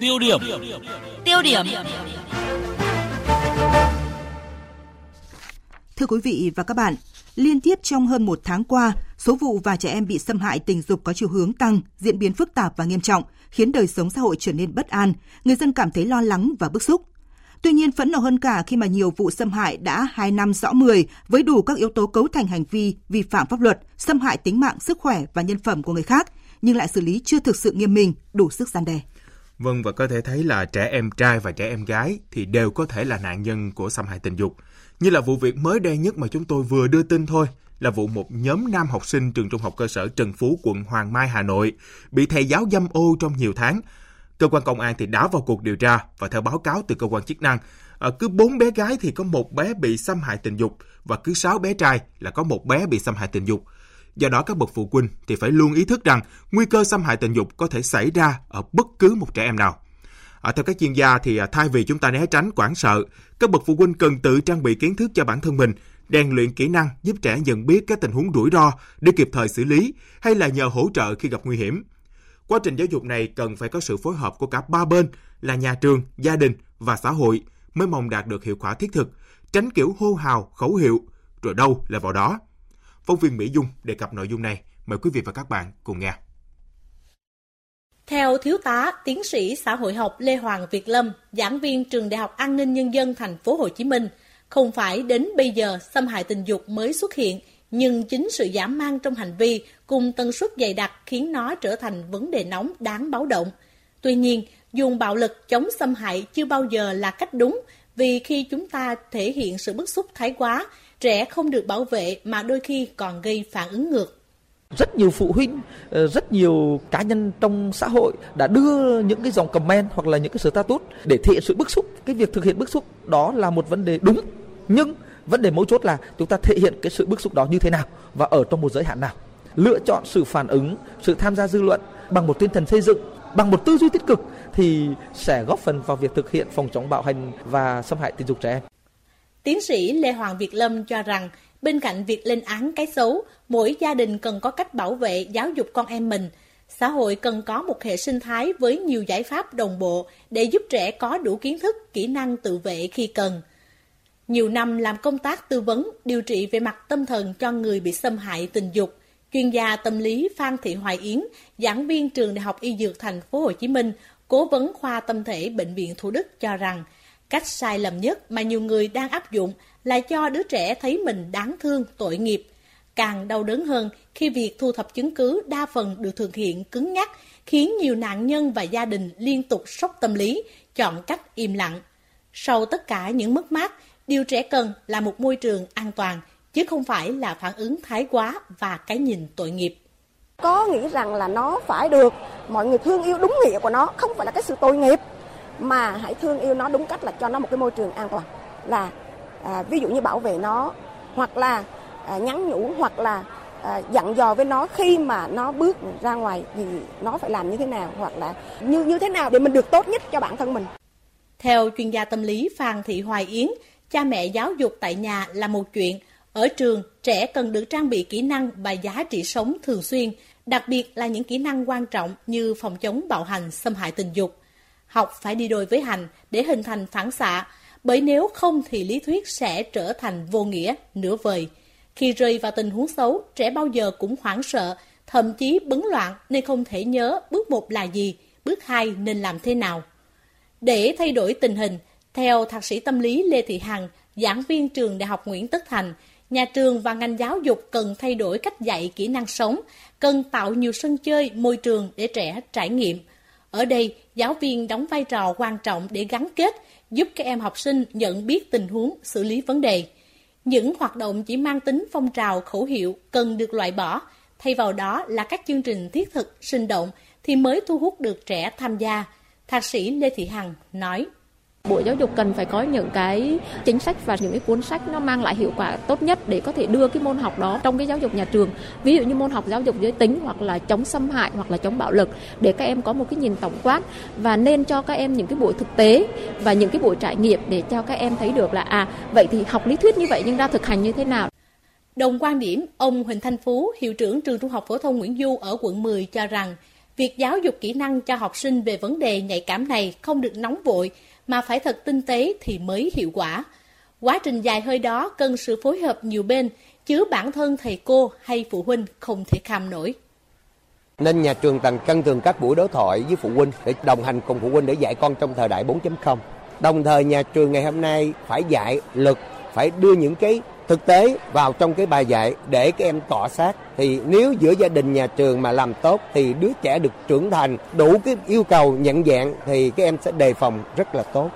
Tiêu điểm. Tiêu điểm. Thưa quý vị và các bạn, liên tiếp trong hơn một tháng qua, số vụ và trẻ em bị xâm hại tình dục có chiều hướng tăng, diễn biến phức tạp và nghiêm trọng, khiến đời sống xã hội trở nên bất an, người dân cảm thấy lo lắng và bức xúc. Tuy nhiên, phẫn nộ hơn cả khi mà nhiều vụ xâm hại đã 2 năm rõ 10 với đủ các yếu tố cấu thành hành vi vi phạm pháp luật, xâm hại tính mạng, sức khỏe và nhân phẩm của người khác, nhưng lại xử lý chưa thực sự nghiêm minh, đủ sức gian đe. Vâng và có thể thấy là trẻ em trai và trẻ em gái thì đều có thể là nạn nhân của xâm hại tình dục. Như là vụ việc mới đây nhất mà chúng tôi vừa đưa tin thôi, là vụ một nhóm nam học sinh trường trung học cơ sở Trần Phú, quận Hoàng Mai, Hà Nội bị thầy giáo dâm ô trong nhiều tháng. Cơ quan công an thì đã vào cuộc điều tra và theo báo cáo từ cơ quan chức năng, ờ, cứ 4 bé gái thì có một bé bị xâm hại tình dục và cứ 6 bé trai là có một bé bị xâm hại tình dục. Do đó các bậc phụ huynh thì phải luôn ý thức rằng nguy cơ xâm hại tình dục có thể xảy ra ở bất cứ một trẻ em nào. À, theo các chuyên gia thì à, thay vì chúng ta né tránh quản sợ, các bậc phụ huynh cần tự trang bị kiến thức cho bản thân mình, rèn luyện kỹ năng giúp trẻ nhận biết các tình huống rủi ro để kịp thời xử lý hay là nhờ hỗ trợ khi gặp nguy hiểm. Quá trình giáo dục này cần phải có sự phối hợp của cả ba bên là nhà trường, gia đình và xã hội mới mong đạt được hiệu quả thiết thực, tránh kiểu hô hào, khẩu hiệu, rồi đâu là vào đó. Phóng viên Mỹ Dung đề cập nội dung này. Mời quý vị và các bạn cùng nghe. Theo Thiếu tá Tiến sĩ xã hội học Lê Hoàng Việt Lâm, giảng viên trường Đại học An ninh Nhân dân thành phố Hồ Chí Minh, không phải đến bây giờ xâm hại tình dục mới xuất hiện, nhưng chính sự giảm mang trong hành vi cùng tần suất dày đặc khiến nó trở thành vấn đề nóng đáng báo động. Tuy nhiên, dùng bạo lực chống xâm hại chưa bao giờ là cách đúng, vì khi chúng ta thể hiện sự bức xúc thái quá, trẻ không được bảo vệ mà đôi khi còn gây phản ứng ngược rất nhiều phụ huynh, ờ, rất nhiều cá nhân trong xã hội đã đưa những cái dòng comment hoặc là những cái status để thể hiện sự bức xúc. Cái việc thực hiện bức xúc đó là một vấn đề đúng, nhưng vấn đề mấu chốt là chúng ta thể hiện cái sự bức xúc đó như thế nào và ở trong một giới hạn nào. Lựa chọn sự phản ứng, sự tham gia dư luận bằng một tinh thần xây dựng, bằng một tư duy tích cực thì sẽ góp phần vào việc thực hiện phòng chống bạo hành và xâm hại tình dục trẻ em. Tiến sĩ Lê Hoàng Việt Lâm cho rằng Bên cạnh việc lên án cái xấu, mỗi gia đình cần có cách bảo vệ giáo dục con em mình. Xã hội cần có một hệ sinh thái với nhiều giải pháp đồng bộ để giúp trẻ có đủ kiến thức, kỹ năng tự vệ khi cần. Nhiều năm làm công tác tư vấn, điều trị về mặt tâm thần cho người bị xâm hại tình dục, chuyên gia tâm lý Phan Thị Hoài Yến, giảng viên trường Đại học Y Dược Thành phố Hồ Chí Minh, cố vấn khoa tâm thể bệnh viện Thủ Đức cho rằng cách sai lầm nhất mà nhiều người đang áp dụng là cho đứa trẻ thấy mình đáng thương, tội nghiệp. Càng đau đớn hơn khi việc thu thập chứng cứ đa phần được thực hiện cứng nhắc, khiến nhiều nạn nhân và gia đình liên tục sốc tâm lý, chọn cách im lặng. Sau tất cả những mất mát, điều trẻ cần là một môi trường an toàn, chứ không phải là phản ứng thái quá và cái nhìn tội nghiệp. Có nghĩ rằng là nó phải được mọi người thương yêu đúng nghĩa của nó, không phải là cái sự tội nghiệp, mà hãy thương yêu nó đúng cách là cho nó một cái môi trường an toàn. Là à, ví dụ như bảo vệ nó hoặc là à, nhắn nhủ hoặc là à, dặn dò với nó khi mà nó bước ra ngoài thì nó phải làm như thế nào hoặc là như như thế nào để mình được tốt nhất cho bản thân mình. Theo chuyên gia tâm lý Phan Thị Hoài Yến, cha mẹ giáo dục tại nhà là một chuyện, ở trường trẻ cần được trang bị kỹ năng và giá trị sống thường xuyên, đặc biệt là những kỹ năng quan trọng như phòng chống bạo hành, xâm hại tình dục. Học phải đi đôi với hành để hình thành phản xạ, bởi nếu không thì lý thuyết sẽ trở thành vô nghĩa, nửa vời. Khi rơi vào tình huống xấu, trẻ bao giờ cũng hoảng sợ, thậm chí bấn loạn nên không thể nhớ bước một là gì, bước hai nên làm thế nào. Để thay đổi tình hình, theo thạc sĩ tâm lý Lê Thị Hằng, giảng viên trường Đại học Nguyễn Tất Thành, nhà trường và ngành giáo dục cần thay đổi cách dạy kỹ năng sống, cần tạo nhiều sân chơi, môi trường để trẻ trải nghiệm. Ở đây, giáo viên đóng vai trò quan trọng để gắn kết, giúp các em học sinh nhận biết tình huống, xử lý vấn đề. Những hoạt động chỉ mang tính phong trào khẩu hiệu cần được loại bỏ, thay vào đó là các chương trình thiết thực, sinh động thì mới thu hút được trẻ tham gia. Thạc sĩ Lê Thị Hằng nói. Bộ Giáo dục cần phải có những cái chính sách và những cái cuốn sách nó mang lại hiệu quả tốt nhất để có thể đưa cái môn học đó trong cái giáo dục nhà trường. Ví dụ như môn học giáo dục giới tính hoặc là chống xâm hại hoặc là chống bạo lực để các em có một cái nhìn tổng quát và nên cho các em những cái buổi thực tế và những cái buổi trải nghiệm để cho các em thấy được là à vậy thì học lý thuyết như vậy nhưng ra thực hành như thế nào. Đồng quan điểm, ông Huỳnh Thanh Phú, hiệu trưởng trường Trung học phổ thông Nguyễn Du ở quận 10 cho rằng Việc giáo dục kỹ năng cho học sinh về vấn đề nhạy cảm này không được nóng vội mà phải thật tinh tế thì mới hiệu quả. Quá trình dài hơi đó cần sự phối hợp nhiều bên, chứ bản thân thầy cô hay phụ huynh không thể kham nổi. Nên nhà trường cần cân thường các buổi đối thoại với phụ huynh để đồng hành cùng phụ huynh để dạy con trong thời đại 4.0. Đồng thời nhà trường ngày hôm nay phải dạy lực, phải đưa những cái thực tế vào trong cái bài dạy để các em cọ sát thì nếu giữa gia đình nhà trường mà làm tốt thì đứa trẻ được trưởng thành đủ cái yêu cầu nhận dạng thì các em sẽ đề phòng rất là tốt.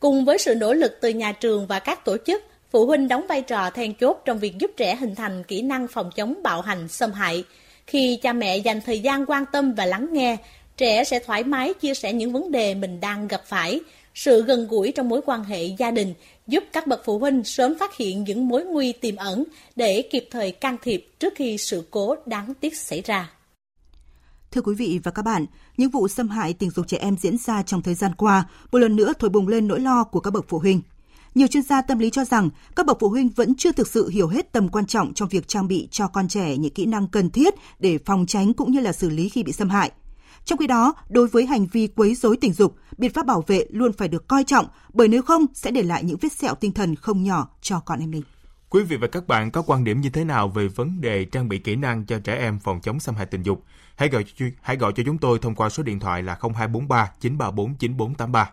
Cùng với sự nỗ lực từ nhà trường và các tổ chức, phụ huynh đóng vai trò then chốt trong việc giúp trẻ hình thành kỹ năng phòng chống bạo hành xâm hại. Khi cha mẹ dành thời gian quan tâm và lắng nghe, trẻ sẽ thoải mái chia sẻ những vấn đề mình đang gặp phải. Sự gần gũi trong mối quan hệ gia đình giúp các bậc phụ huynh sớm phát hiện những mối nguy tiềm ẩn để kịp thời can thiệp trước khi sự cố đáng tiếc xảy ra. Thưa quý vị và các bạn, những vụ xâm hại tình dục trẻ em diễn ra trong thời gian qua một lần nữa thổi bùng lên nỗi lo của các bậc phụ huynh. Nhiều chuyên gia tâm lý cho rằng các bậc phụ huynh vẫn chưa thực sự hiểu hết tầm quan trọng trong việc trang bị cho con trẻ những kỹ năng cần thiết để phòng tránh cũng như là xử lý khi bị xâm hại. Trong khi đó, đối với hành vi quấy rối tình dục, biện pháp bảo vệ luôn phải được coi trọng bởi nếu không sẽ để lại những vết sẹo tinh thần không nhỏ cho con em mình. Quý vị và các bạn có quan điểm như thế nào về vấn đề trang bị kỹ năng cho trẻ em phòng chống xâm hại tình dục? Hãy gọi hãy gọi cho chúng tôi thông qua số điện thoại là 0243 934 9483.